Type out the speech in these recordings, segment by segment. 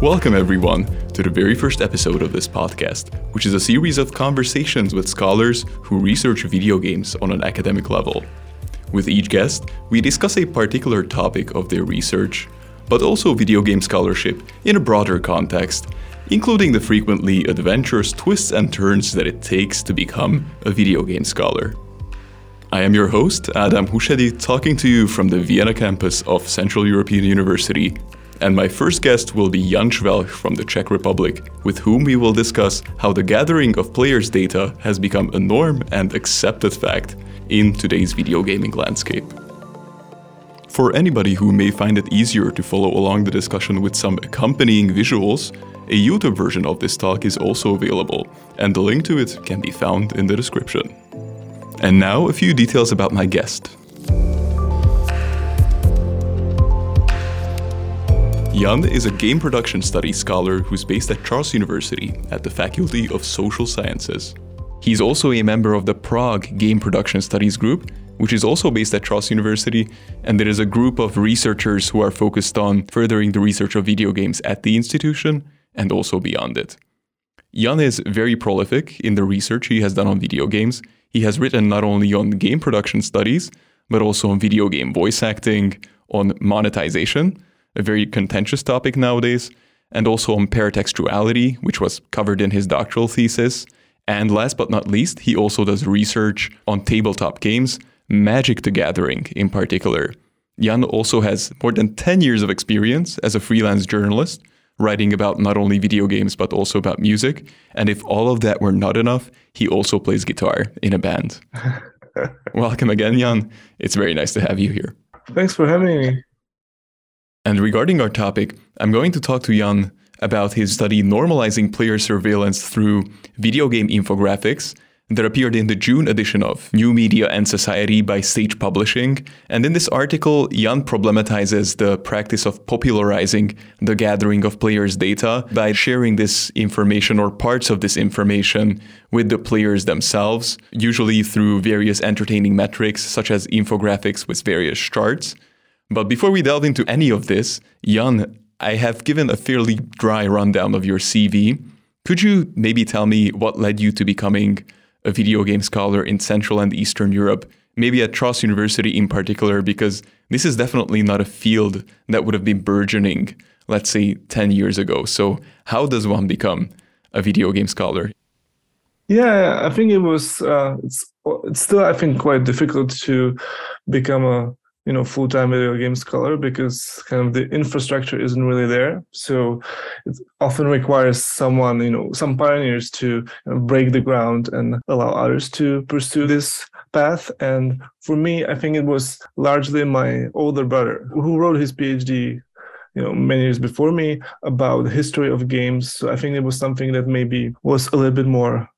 Welcome, everyone, to the very first episode of this podcast, which is a series of conversations with scholars who research video games on an academic level. With each guest, we discuss a particular topic of their research, but also video game scholarship in a broader context, including the frequently adventurous twists and turns that it takes to become a video game scholar. I am your host, Adam Hushedi, talking to you from the Vienna campus of Central European University and my first guest will be Jan Švelch from the Czech Republic, with whom we will discuss how the gathering of players' data has become a norm and accepted fact in today's video gaming landscape. For anybody who may find it easier to follow along the discussion with some accompanying visuals, a YouTube version of this talk is also available, and the link to it can be found in the description. And now, a few details about my guest. Jan is a game production studies scholar who's based at Charles University at the Faculty of Social Sciences. He's also a member of the Prague Game Production Studies Group, which is also based at Charles University, and there is a group of researchers who are focused on furthering the research of video games at the institution and also beyond it. Jan is very prolific in the research he has done on video games. He has written not only on game production studies, but also on video game voice acting, on monetization, a very contentious topic nowadays, and also on paratextuality, which was covered in his doctoral thesis. And last but not least, he also does research on tabletop games, Magic the Gathering in particular. Jan also has more than 10 years of experience as a freelance journalist, writing about not only video games but also about music. And if all of that were not enough, he also plays guitar in a band. Welcome again, Jan. It's very nice to have you here. Thanks for having me. And regarding our topic, I'm going to talk to Jan about his study normalizing player surveillance through video game infographics that appeared in the June edition of New Media and Society by Sage Publishing. And in this article, Jan problematizes the practice of popularizing the gathering of players' data by sharing this information or parts of this information with the players themselves, usually through various entertaining metrics such as infographics with various charts. But before we delve into any of this, Jan, I have given a fairly dry rundown of your CV. Could you maybe tell me what led you to becoming a video game scholar in Central and Eastern Europe, maybe at Charles University in particular, because this is definitely not a field that would have been burgeoning, let's say, 10 years ago. So, how does one become a video game scholar? Yeah, I think it was, uh, it's, it's still, I think, quite difficult to become a you know full-time video game scholar because kind of the infrastructure isn't really there. So it often requires someone you know some pioneers to you know, break the ground and allow others to pursue this path. And for me i think it was largely my older brother who wrote his phd you know many years before me about the history of games. So i think it was something that maybe was a little bit more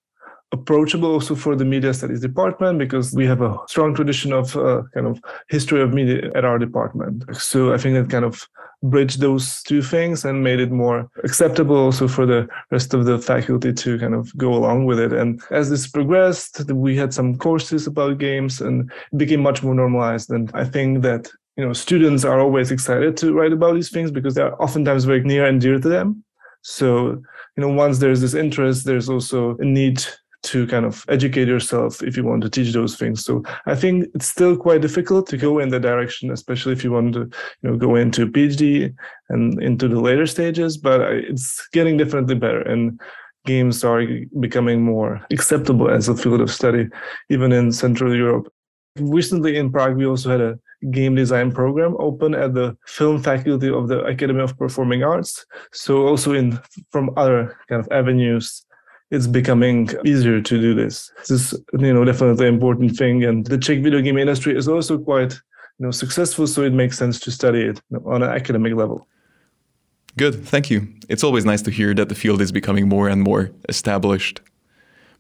approachable also for the media studies department because we have a strong tradition of uh, kind of history of media at our department. So I think that kind of bridged those two things and made it more acceptable also for the rest of the faculty to kind of go along with it. And as this progressed, we had some courses about games and it became much more normalized. And I think that you know students are always excited to write about these things because they are oftentimes very near and dear to them. So you know once there's this interest, there's also a need to kind of educate yourself if you want to teach those things. So I think it's still quite difficult to go in that direction, especially if you want to, you know, go into PhD and into the later stages. But it's getting definitely better, and games are becoming more acceptable as a field of study, even in Central Europe. Recently in Prague, we also had a game design program open at the film faculty of the Academy of Performing Arts. So also in from other kind of avenues it's becoming easier to do this. This is, you know, definitely an important thing. And the Czech video game industry is also quite, you know, successful. So it makes sense to study it on an academic level. Good, thank you. It's always nice to hear that the field is becoming more and more established.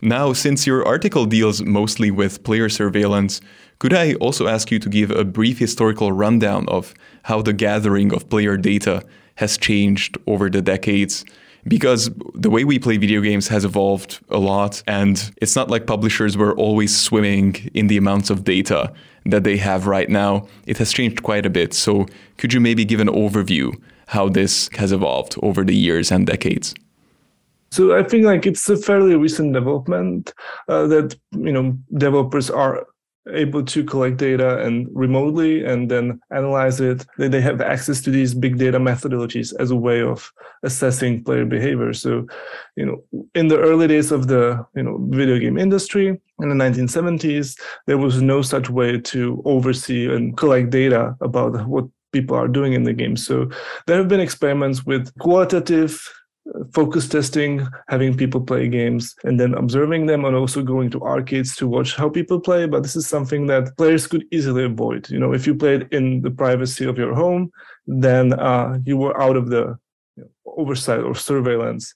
Now, since your article deals mostly with player surveillance, could I also ask you to give a brief historical rundown of how the gathering of player data has changed over the decades? Because the way we play video games has evolved a lot and it's not like publishers were always swimming in the amounts of data that they have right now it has changed quite a bit so could you maybe give an overview how this has evolved over the years and decades? So I think like it's a fairly recent development uh, that you know developers are able to collect data and remotely and then analyze it. They have access to these big data methodologies as a way of assessing player behavior. So you know in the early days of the you know video game industry in the 1970s there was no such way to oversee and collect data about what people are doing in the game. So there have been experiments with qualitative focus testing, having people play games, and then observing them, and also going to arcades to watch how people play. But this is something that players could easily avoid. You know, if you played in the privacy of your home, then uh, you were out of the oversight or surveillance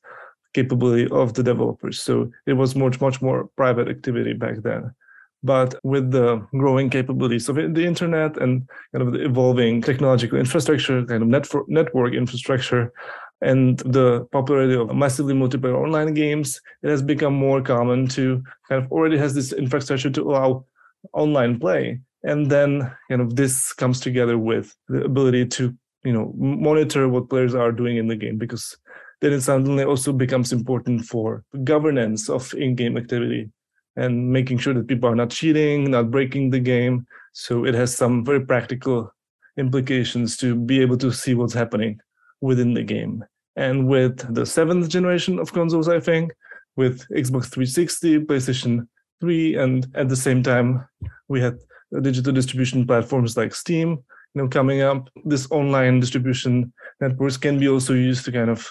capability of the developers. So it was much, much more private activity back then. But with the growing capabilities of the internet and kind of the evolving technological infrastructure, kind of network infrastructure, and the popularity of massively multiplayer online games, it has become more common to kind of already has this infrastructure to allow online play. And then kind of this comes together with the ability to, you know, monitor what players are doing in the game because then it suddenly also becomes important for governance of in-game activity and making sure that people are not cheating, not breaking the game. So it has some very practical implications to be able to see what's happening within the game. And with the seventh generation of consoles, I think, with Xbox 360, PlayStation 3, and at the same time, we had digital distribution platforms like Steam, you know, coming up. This online distribution networks can be also used to kind of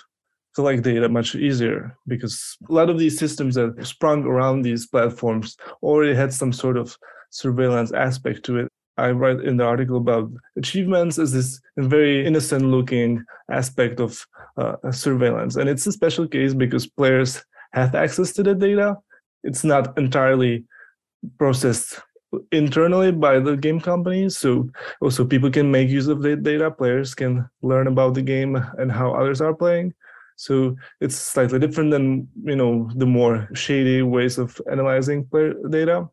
collect data much easier because a lot of these systems that sprung around these platforms already had some sort of surveillance aspect to it. I write in the article about achievements as this very innocent looking aspect of uh, surveillance. And it's a special case because players have access to the data. It's not entirely processed internally by the game companies. So also people can make use of the data. Players can learn about the game and how others are playing. So it's slightly different than you know the more shady ways of analyzing player data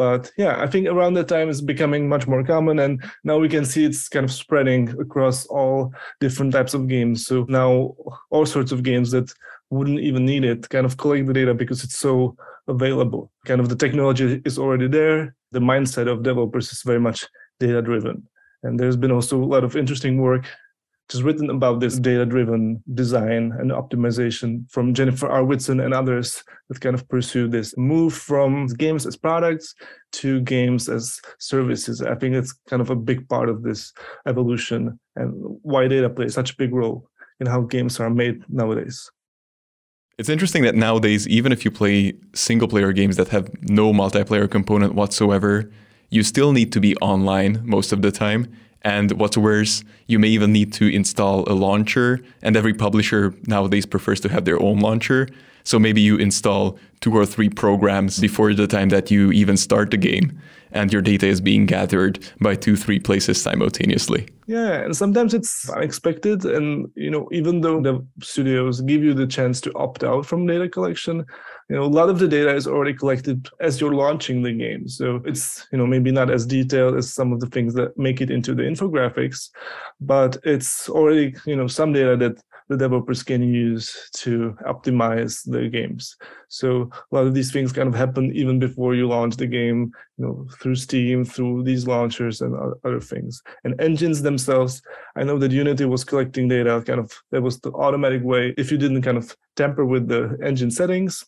but yeah i think around that time it's becoming much more common and now we can see it's kind of spreading across all different types of games. So now all sorts of games that wouldn't even need it kind of collect the data because it's so available. Kind of the technology is already there. The mindset of developers is very much data driven and there's been also a lot of interesting work just written about this data driven design and optimization from Jennifer R. Whitson and others that kind of pursue this move from games as products to games as services. I think it's kind of a big part of this evolution and why data plays such a big role in how games are made nowadays. It's interesting that nowadays, even if you play single player games that have no multiplayer component whatsoever, you still need to be online most of the time and what's worse, you may even need to install a launcher, and every publisher nowadays prefers to have their own launcher. So maybe you install two or three programs before the time that you even start the game, and your data is being gathered by two, three places simultaneously. Yeah, and sometimes it's unexpected, and you know, even though the studios give you the chance to opt out from data collection, you know a lot of the data is already collected as you're launching the game. So it's you know maybe not as detailed as some of the things that make it into the infographics but it's already you know some data that the developers can use to optimize their games. So a lot of these things kind of happen even before you launch the game you know through steam through these launchers and other things. And engines themselves i know that unity was collecting data kind of that was the automatic way if you didn't kind of tamper with the engine settings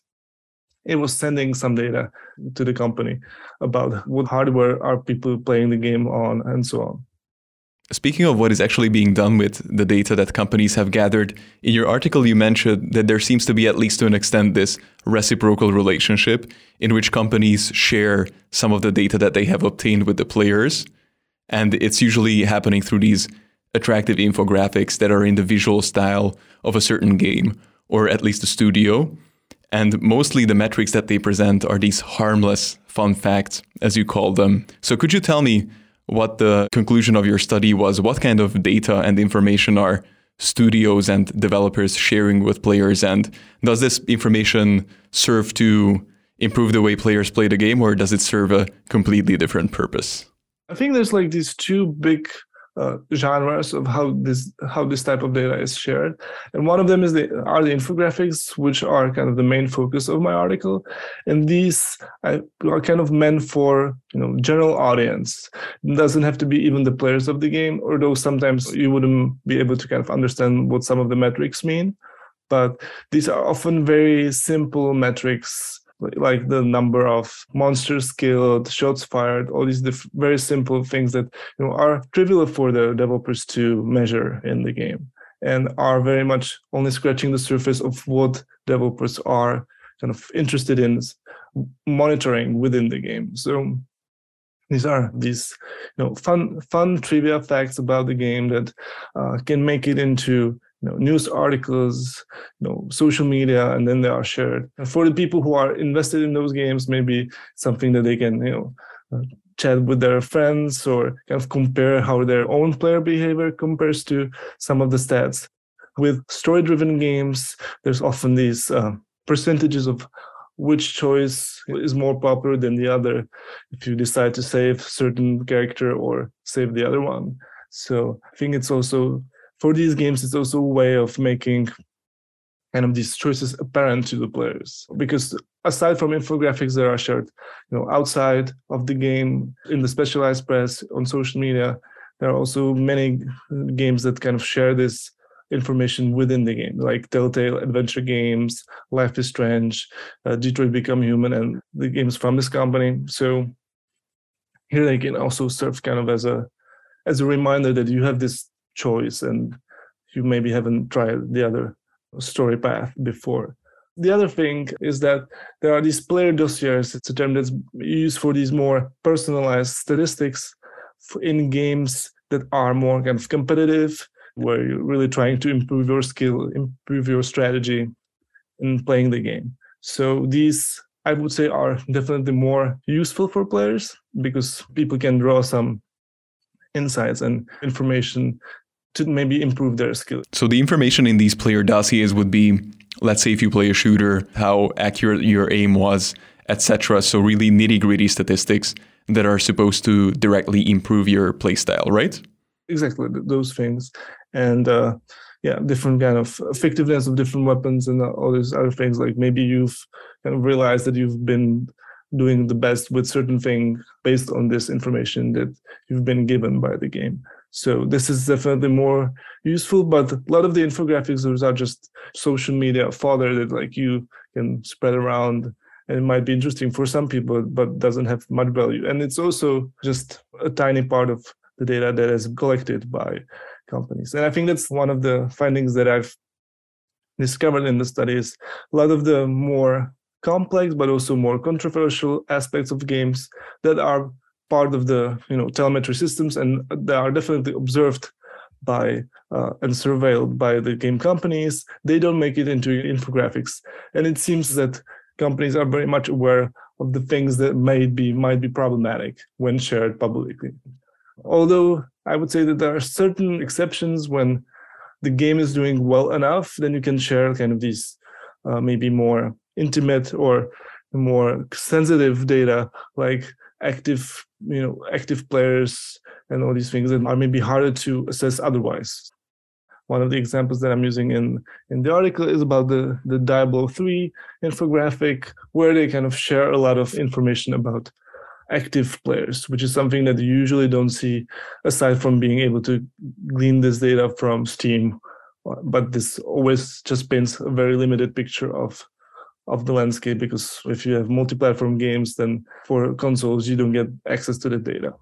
it was sending some data to the company about what hardware are people playing the game on and so on. Speaking of what is actually being done with the data that companies have gathered, in your article you mentioned that there seems to be, at least to an extent, this reciprocal relationship in which companies share some of the data that they have obtained with the players. And it's usually happening through these attractive infographics that are in the visual style of a certain game, or at least a studio. And mostly the metrics that they present are these harmless fun facts, as you call them. So could you tell me what the conclusion of your study was? What kind of data and information are studios and developers sharing with players? And does this information serve to improve the way players play the game, or does it serve a completely different purpose? I think there's like these two big uh, genres of how this how this type of data is shared, and one of them is the are the infographics, which are kind of the main focus of my article, and these are kind of meant for you know general audience. It doesn't have to be even the players of the game, although sometimes you wouldn't be able to kind of understand what some of the metrics mean, but these are often very simple metrics like the number of monsters killed, shots fired, all these diff- very simple things that you know are trivial for the developers to measure in the game and are very much only scratching the surface of what developers are kind of interested in monitoring within the game. So these are these you know fun fun trivia facts about the game that uh, can make it into you know, news articles, you know, social media, and then they are shared. And for the people who are invested in those games, maybe something that they can, you know, uh, chat with their friends or kind of compare how their own player behavior compares to some of the stats. With story-driven games, there's often these uh, percentages of which choice is more popular than the other if you decide to save certain character or save the other one. So I think it's also for these games, it's also a way of making kind of these choices apparent to the players. Because aside from infographics that are shared you know outside of the game in the specialized press on social media there are also many games that kind of share this information within the game like telltale adventure games life is strange uh, detroit become human and the games from this company. So here they can also serve kind of as a as a reminder that you have this choice and you maybe haven't tried the other story path before. The other thing is that there are these player dossiers. It's a term that's used for these more personalized statistics in games that are more kind of competitive, where you're really trying to improve your skill, improve your strategy in playing the game. So these, I would say, are definitely more useful for players because people can draw some insights and information to maybe improve their skill. So the information in these player dossiers would be, let's say, if you play a shooter, how accurate your aim was, etc. So really nitty gritty statistics that are supposed to directly improve your playstyle, right? Exactly those things, and uh, yeah, different kind of effectiveness of different weapons and all these other things. Like maybe you've kind of realized that you've been doing the best with certain thing based on this information that you've been given by the game. So this is definitely more useful, but a lot of the infographics are just social media fodder that like you can spread around and it might be interesting for some people, but doesn't have much value. And it's also just a tiny part of the data that is collected by companies. And I think that's one of the findings that I've discovered in the studies. A lot of the more complex but also more controversial aspects of games that are part of the you know telemetry systems and they are definitely observed by uh, and surveilled by the game companies. They don't make it into infographics. And it seems that companies are very much aware of the things that may be might be problematic when shared publicly. Although i would say that there are certain exceptions when the game is doing well enough then you can share kind of these uh, maybe more intimate or more sensitive data like active you know active players and all these things that are maybe harder to assess otherwise. One of the examples that i'm using in in the article is about the the diablo 3 infographic where they kind of share a lot of information about active players which is something that you usually don't see aside from being able to glean this data from steam but this always just paints a very limited picture of of the landscape because if you have multi-platform games then for consoles you don't get access to the data.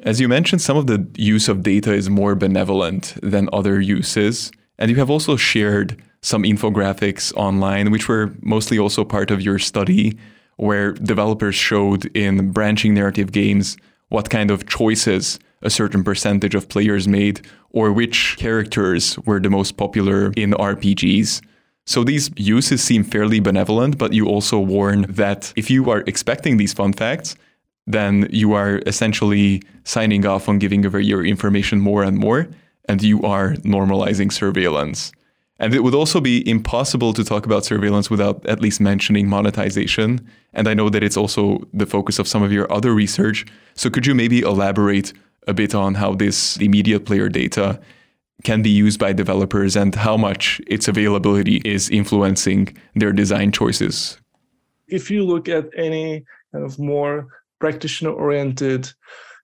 As you mentioned some of the use of data is more benevolent than other uses and you have also shared some infographics online which were mostly also part of your study where developers showed in branching narrative games what kind of choices a certain percentage of players made or which characters were the most popular in RPGs so these uses seem fairly benevolent, but you also warn that if you are expecting these fun facts, then you are essentially signing off on giving away your information more and more, and you are normalizing surveillance. And it would also be impossible to talk about surveillance without at least mentioning monetization. And I know that it's also the focus of some of your other research. So could you maybe elaborate a bit on how this immediate player data can be used by developers and how much its availability is influencing their design choices. If you look at any kind of more practitioner oriented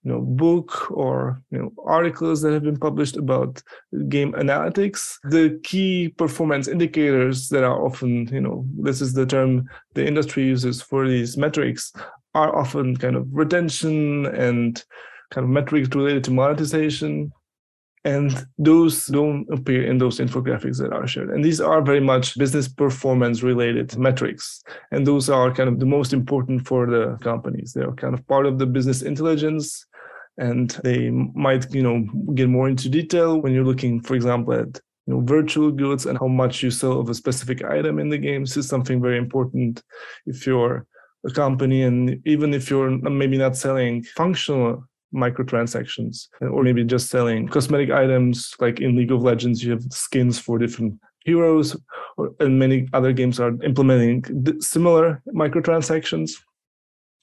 you know book or you know articles that have been published about game analytics the key performance indicators that are often you know this is the term the industry uses for these metrics are often kind of retention and kind of metrics related to monetization and those don't appear in those infographics that are shared. And these are very much business performance related metrics. And those are kind of the most important for the companies. They are kind of part of the business intelligence. And they might you know get more into detail when you're looking for example at you know virtual goods and how much you sell of a specific item in the game. This is something very important if you're a company and even if you're maybe not selling functional microtransactions uh, or maybe just selling cosmetic items. Like in league of legends you have skins for different heroes or, and many other games are implementing similar microtransactions.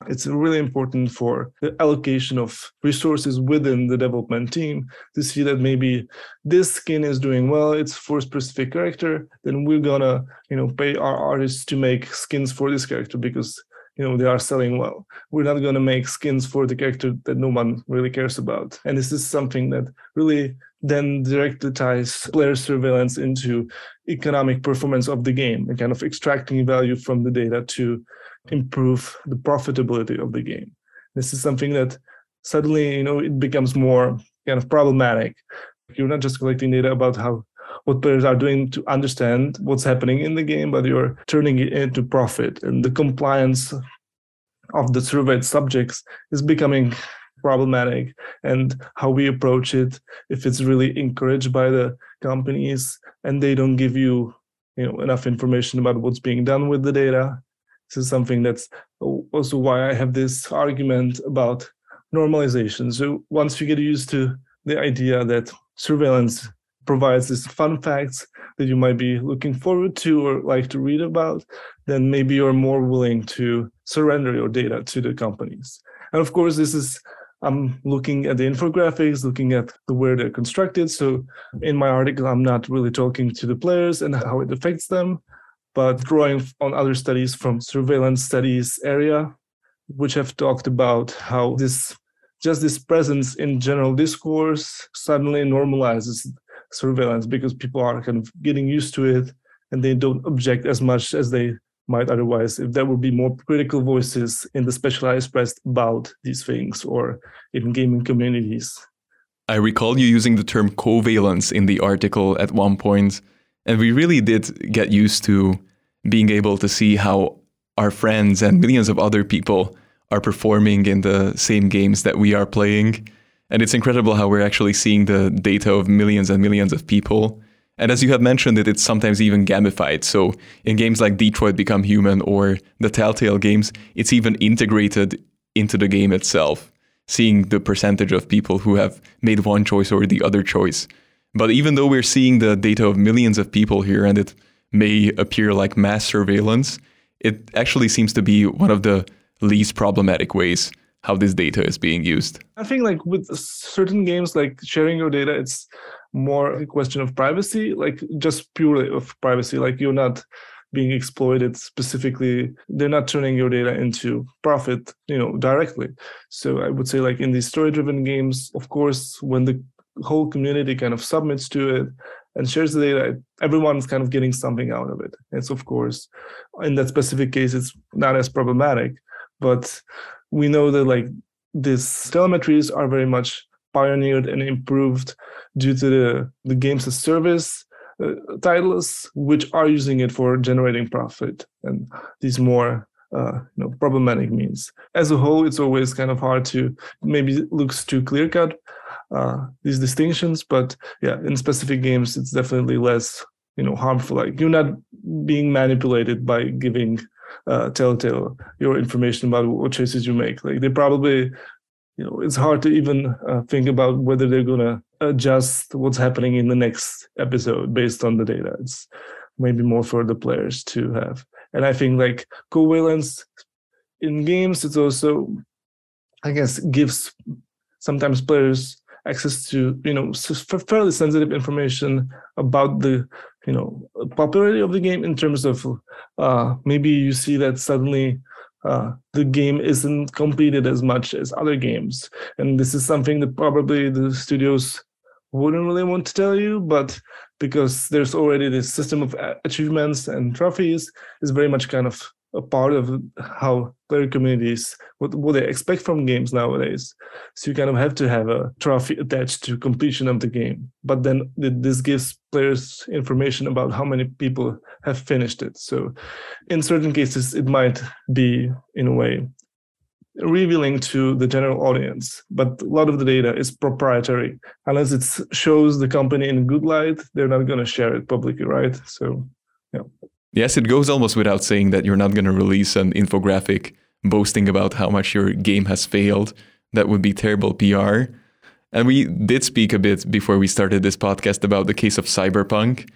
It's really important for the allocation of resources within the development team to see that maybe this skin is doing well it's for a specific character then we're gonna you know pay our artists to make skins for this character because you know they are selling well we're not going to make skins for the character that no one really cares about and this is something that really then directly ties player surveillance into economic performance of the game and kind of extracting value from the data to improve the profitability of the game. This is something that suddenly, you know, it becomes more kind of problematic. You're not just collecting data about how what players are doing to understand what's happening in the game, but you're turning it into profit. And the compliance of the surveyed subjects is becoming problematic and how we approach it if it's really encouraged by the companies and they don't give you you know enough information about what's being done with the data this is something that's also why I have this argument about normalization. So once you get used to the idea that surveillance provides these fun facts that you might be looking forward to or like to read about, then maybe you're more willing to surrender your data to the companies. And of course, this is I'm looking at the infographics, looking at the where they're constructed. So in my article, I'm not really talking to the players and how it affects them but drawing on other studies from surveillance studies area, which have talked about how this just this presence in general discourse suddenly normalizes surveillance because people are kind of getting used to it and they don't object as much as they might otherwise if there would be more critical voices in the specialized press about these things or in gaming communities. I recall you using the term coveillance in the article at one. And we really did get used to being able to see how our friends and millions of other people are performing in the same games that we are playing. And it's incredible how we're actually seeing the data of millions and millions of people. And as you have mentioned it, it's sometimes even gamified. So in games like Detroit Become Human or the Telltale games, it's even integrated into the game itself, seeing the percentage of people who have made one choice or the other choice. But even though we're seeing the data of millions of people here and it may appear like mass surveillance, it actually seems to be one of the least problematic ways how this data is being used. I think like with certain games like sharing your data, it's more a question of privacy, like just purely of privacy. Like you're not being exploited specifically they're not turning your data into profit you know directly so i would say like in these story driven games of course when the whole community kind of submits to it and shares the data, everyone's kind of getting something out of it. It's of course, in that specific case, it's not as problematic, but we know that like these telemetries are very much pioneered and improved due to the, the games as service uh, titles, which are using it for generating profit and these more uh, you know problematic means. As a whole, it's always kind of hard to maybe looks too clear cut, uh, these distinctions. But yeah, in specific games, it's definitely less you know harmful. Like you're not being manipulated by giving uh, Telltale your information about what choices you make. Like they probably you know it's hard to even uh, think about whether they're gonna adjust what's happening in the next episode based on the data. It's maybe more for the players to have. And I think like coveillance in games, it's also I guess gives sometimes players access to you know fairly sensitive information about the you know popularity of the game in terms of uh, maybe you see that suddenly uh, the game isn't completed as much as other games. And this is something that probably the studios wouldn't really want to tell you but because there's already this system of achievements and trophies is very much kind of a part of how player communities what, what they expect from games nowadays. So you kind of have to have a trophy attached to completion of the game. But then this gives players information about how many people have finished it. So in certain cases it might be in a way revealing to the general audience. But a lot of the data is proprietary. Unless it shows the company in good light they're not going to share it publicly right? So yeah Yes, it goes almost without saying that you're not going to release an infographic boasting about how much your game has failed. That would be terrible PR. And we did speak a bit before we started this podcast about the case of Cyberpunk,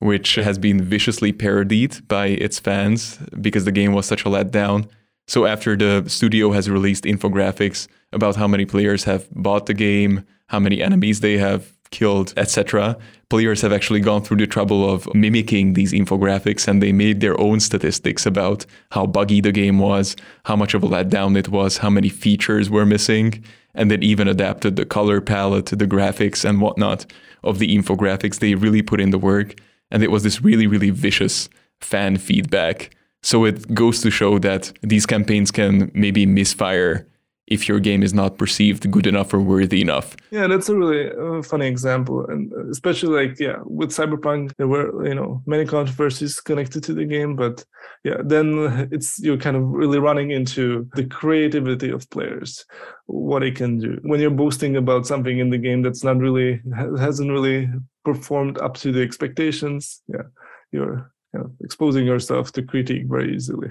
which has been viciously parodied by its fans because the game was such a letdown. So after the studio has released infographics about how many players have bought the game, how many enemies they have killed, etc., players have actually gone through the trouble of mimicking these infographics and they made their own statistics about how buggy the game was, how much of a letdown it was, how many features were missing, and then even adapted the color palette, the graphics, and whatnot of the infographics. They really put in the work, and it was this really, really vicious fan feedback. So it goes to show that these campaigns can maybe misfire if your game is not perceived good enough or worthy enough. Yeah, that's a really uh, funny example, and especially like yeah, with Cyberpunk, there were you know many controversies connected to the game, but yeah, then it's you're kind of really running into the creativity of players, what they can do when you're boasting about something in the game that's not really hasn't really performed up to the expectations. Yeah, you're you know, exposing yourself to critique very easily.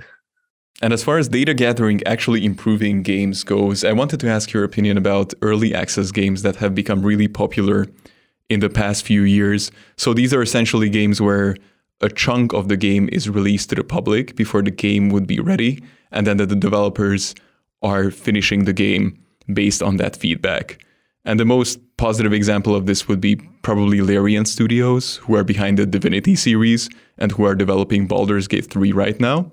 And as far as data gathering actually improving games goes, I wanted to ask your opinion about early access games that have become really popular in the past few years. So these are essentially games where a chunk of the game is released to the public before the game would be ready, and then the developers are finishing the game based on that feedback. And the most positive example of this would be probably Larian Studios, who are behind the Divinity series and who are developing Baldur's Gate 3 right now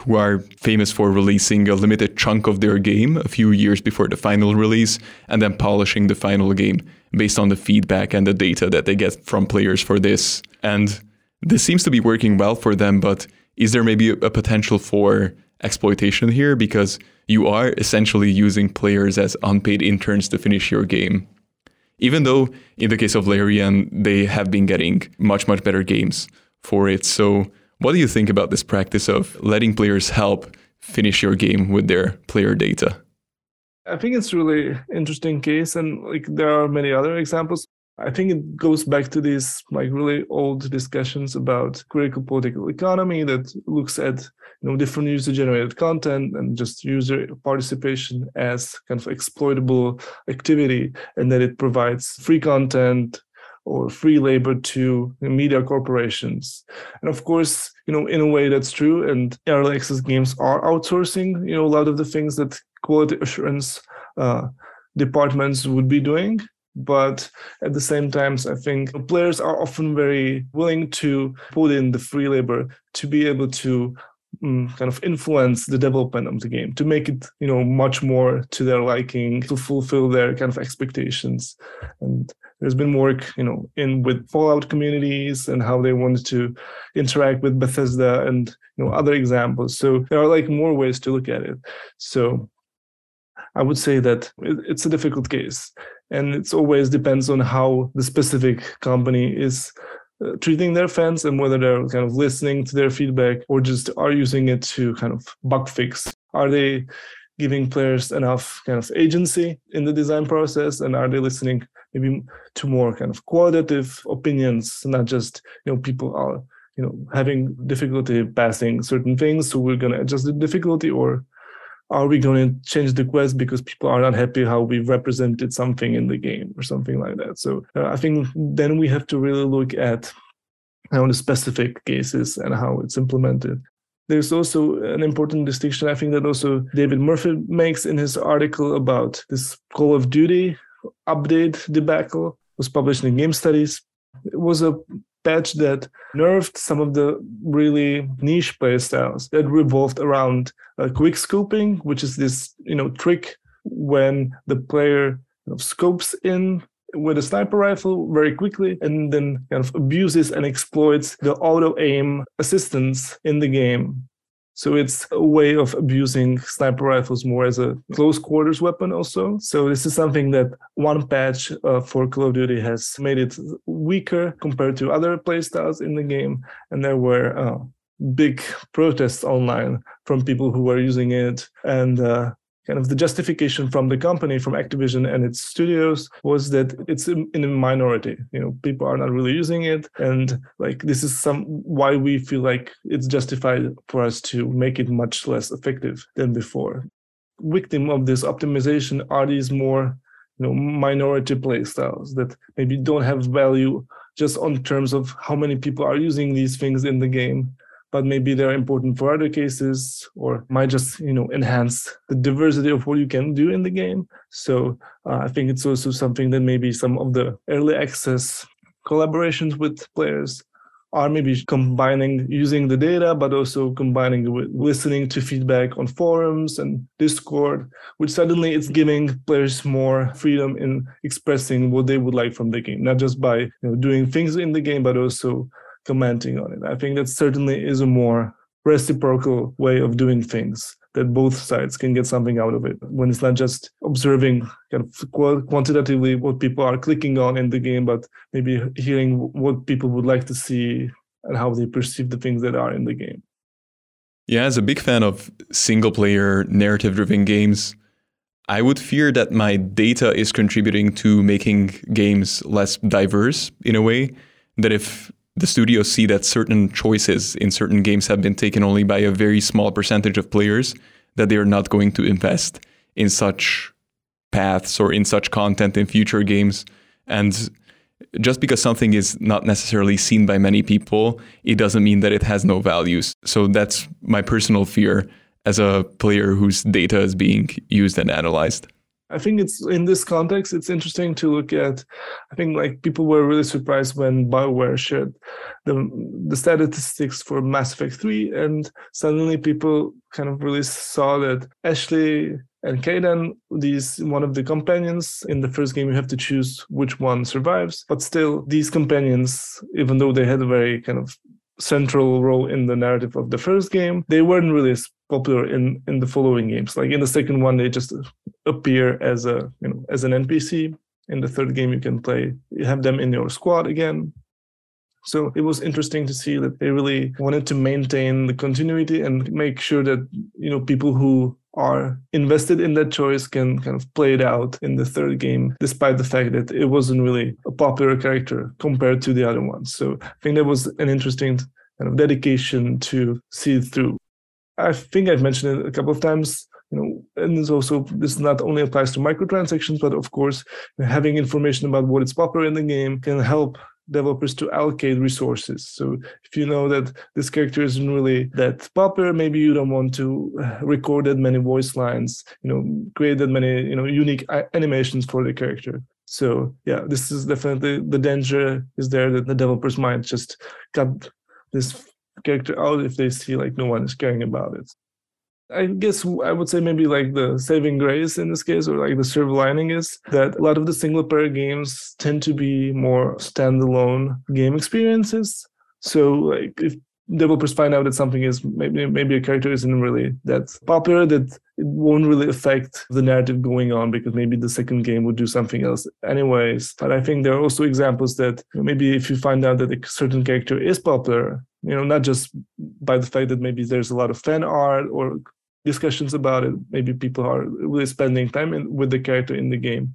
who are famous for releasing a limited chunk of their game a few years before the final release and then polishing the final game based on the feedback and the data that they get from players for this. And this seems to be working well for them, but is there maybe a potential for exploitation here? Because you are essentially using players as unpaid interns to finish your game. Even though, in the case of Larian, they have been getting much, much better games for it. So, what do you think about this practice of letting players help finish your game with their player data? I think it's really interesting case and like there are many other examples. I think it goes back to these like really old discussions about critical political economy that looks at you know different user generated content and just user participation as kind of exploitable activity and that it provides free content or free labor to media corporations. And of course, you know, in a way that's true. And early access games are outsourcing, you know, a lot of the things that quality assurance uh, departments would be doing. But at the same time, I think players are often very willing to put in the free labor to be able to um, kind of influence the development of the game to make it you know much more to their liking to fulfill their kind of expectations and there's been work you know in with fallout communities and how they wanted to interact with bethesda and you know other examples. So there are like more ways to look at it. So i would say that it's a difficult case and it's always depends on how the specific company is uh, treating their fans and whether they're kind of listening to their feedback or just are using it to kind of bug fix. Are they giving players enough kind of agency in the design process and are they listening maybe to more kind of qualitative opinions, not just you know people are you know having difficulty passing certain things, so we're gonna adjust the difficulty, or are we going to change the quest because people are not happy how we represented something in the game or something like that? So uh, I think then we have to really look at know, the specific cases and how it's implemented. There's also an important distinction, I think, that also David Murphy makes in his article about this Call of Duty update debacle, was published in Game Studies. It was a patch that nerfed some of the really niche playstyles that revolved around uh, quick scoping, which is this you know trick when the player scopes in with a sniper rifle very quickly and then kind of abuses and exploits the auto aim assistance in the game. So it's a way of abusing sniper rifles more as a close quarters weapon also. So this is something that one patch uh, for Call of Duty has made it weaker compared to other playstyles in the game. And there were uh, big protests online from people who were using it and uh, kind of the justification from the company, from Activision and its studios, was that it's in, a minority. You know, people are not really using it, and like this is some why we feel like it's justified for us to make it much less effective than before. Victim of this optimization are these more you know minority play styles that maybe don't have value just on terms of how many people are using these things in the game but maybe they're important for other cases or might just you know enhance the diversity of what you can do in the game. So uh, i think it's also something that maybe some of the early access collaborations with players are maybe combining using the data but also combining with listening to feedback on forums and discord which suddenly it's giving players more freedom in expressing what they would like from the game not just by you know, doing things in the game but also commenting on it. I think that certainly is a more reciprocal way of doing things that both sides can get something out of it when it's not just observing kind of quantitatively what people are clicking on in the game, but maybe hearing what people would like to see and how they perceive the things that are in the game. Yeah, as a big fan of single player narrative driven games, I would fear that my data is contributing to making games less diverse in a way. That if the studios see that certain choices in certain games have been taken only by a very small percentage of players, that they are not going to invest in such paths or in such content in future games. And just because something is not necessarily seen by many people, it doesn't mean that it has no values. So that's my personal fear as a player whose data is being used and analyzed. I think it's in this context, it's interesting to look at. I think like people were really surprised when Bioware shared the the statistics for Mass Effect 3, and suddenly people kind of really saw that Ashley and Kaidan, these one of the companions in the first game, you have to choose which one survives. But still, these companions, even though they had a very kind of central role in the narrative of the first game. They weren't really as popular in in the following games. Like in the second one, they just appear as a you know as an NPC. In the third game, you can play you have them in your squad again. So it was interesting to see that they really wanted to maintain the continuity and make sure that you know people who are invested in that choice can kind of play it out in the third game, despite the fact that it wasn't really a popular character compared to the other ones. So I think that was an interesting kind of dedication to see it through. I think I've mentioned it a couple of times. You know, and this also this not only applies to microtransactions, but of course, having information about what is popular in the game can help developers to allocate resources. So if you know that this character isn't really that popular, maybe you don't want to uh, record that many voice lines, you know, create that many, you know, unique animations for the character. So yeah, this is definitely the danger is there that the developers might just cut this character out if they see like no one is caring about it. I guess I would say maybe like the saving grace in this case, or like the silver lining is that a lot of the single player games tend to be more standalone game experiences. So like if developers find out that something is maybe maybe a character isn't really that popular that it won't really affect the narrative going on because maybe the second game would do something else anyways but i think there are also examples that maybe if you find out that a certain character is popular you know not just by the fact that maybe there's a lot of fan art or discussions about it, maybe people are really spending time in, with the character in the game,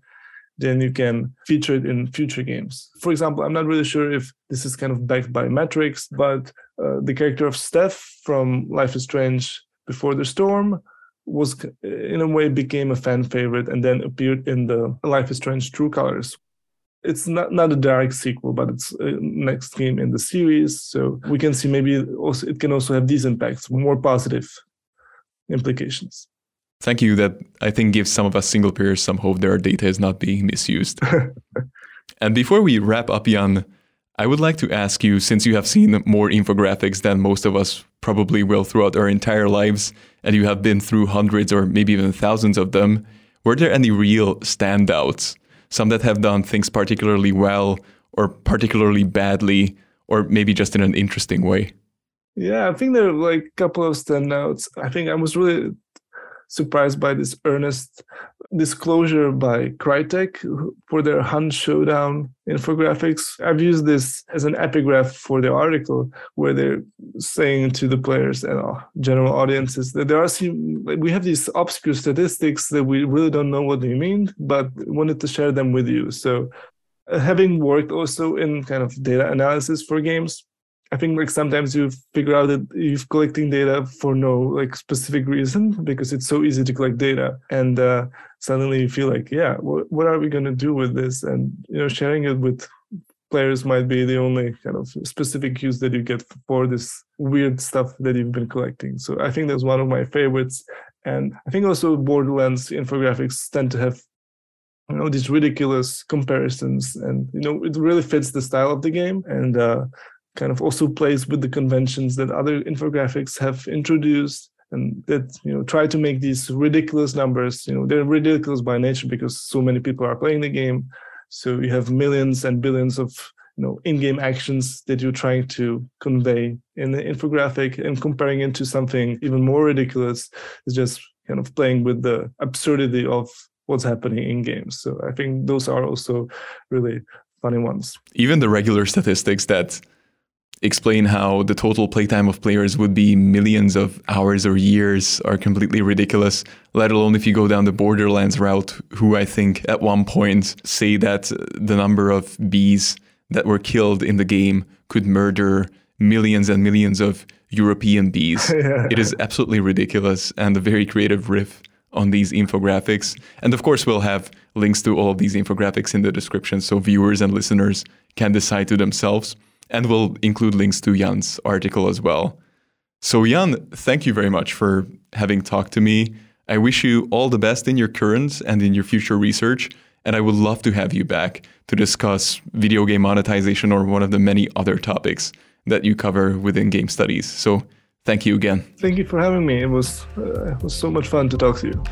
then you can feature it in future games. For example, I'm not really sure if this is kind of backed by metrics, but uh, the character of Steph from Life is Strange Before the Storm was in a way became a fan favorite and then appeared in the Life is Strange True Colors. it's not not a direct sequel, but it's a next game in the series. So we can see maybe also it can also have these impacts, more positive implications. Thank you. That I think gives some of us single players some hope that our data is not being misused. and before we wrap up, Jan, I would like to ask you, since you have seen more infographics than most of us probably will throughout our entire lives, and you have been through hundreds or maybe even thousands of them, were there any real standouts? Some that have done things particularly well or particularly badly, or maybe just in an interesting way? Yeah, I think there are like a couple of standouts. I think I was really surprised by this earnest disclosure by Crytek for their Hunt Showdown infographics. I've used this as an epigraph for the article where they're saying to the players and uh, general audiences that there are some, we have these obscure statistics that we really don't know what they mean, but wanted to share them with you. So uh, having worked also in kind of data analysis for games, I think like sometimes you figure out that you're collecting data for no like specific reason because it's so easy to collect data, and uh, suddenly you feel like, yeah, what, what are we to do with this? And you know, sharing it with players might be the only kind of specific use that you get for this weird stuff that you've been collecting. So I think that's one of my favorites, and I think also Borderlands infographics tend to have you know these ridiculous comparisons and you know it really fits the style of the game and uh, kind of also plays with the conventions that other infographics have introduced and that you know try to make these ridiculous numbers. You know they're ridiculous by nature because so many people are playing the game. So you have millions and billions of you know in-game actions that you're trying to convey in the infographic and comparing it to something even more ridiculous is just kind of playing with the absurdity of what's happening in games. So i think those are also really funny ones. Even the regular statistics that explain how the total playtime of players would be millions of hours or years are completely ridiculous, let alone if you go down the Borderlands route, who I think at one point say that the number of bees that were killed in the game could murder millions and millions of European bees. yeah. It is absolutely ridiculous and a very creative riff on these infographics. And of course, we'll have links to all of these infographics in the description so viewers and listeners can decide to themselves and we'll include links to Jan's article as well. So, Jan, thank you very much for having talked to me. I wish you all the best in your current and in your future research. And I would love to have you back to discuss video game monetization or one of the many other topics that you cover within game studies. So, thank you again. Thank you for having me. It was uh, it was so much fun to talk to you.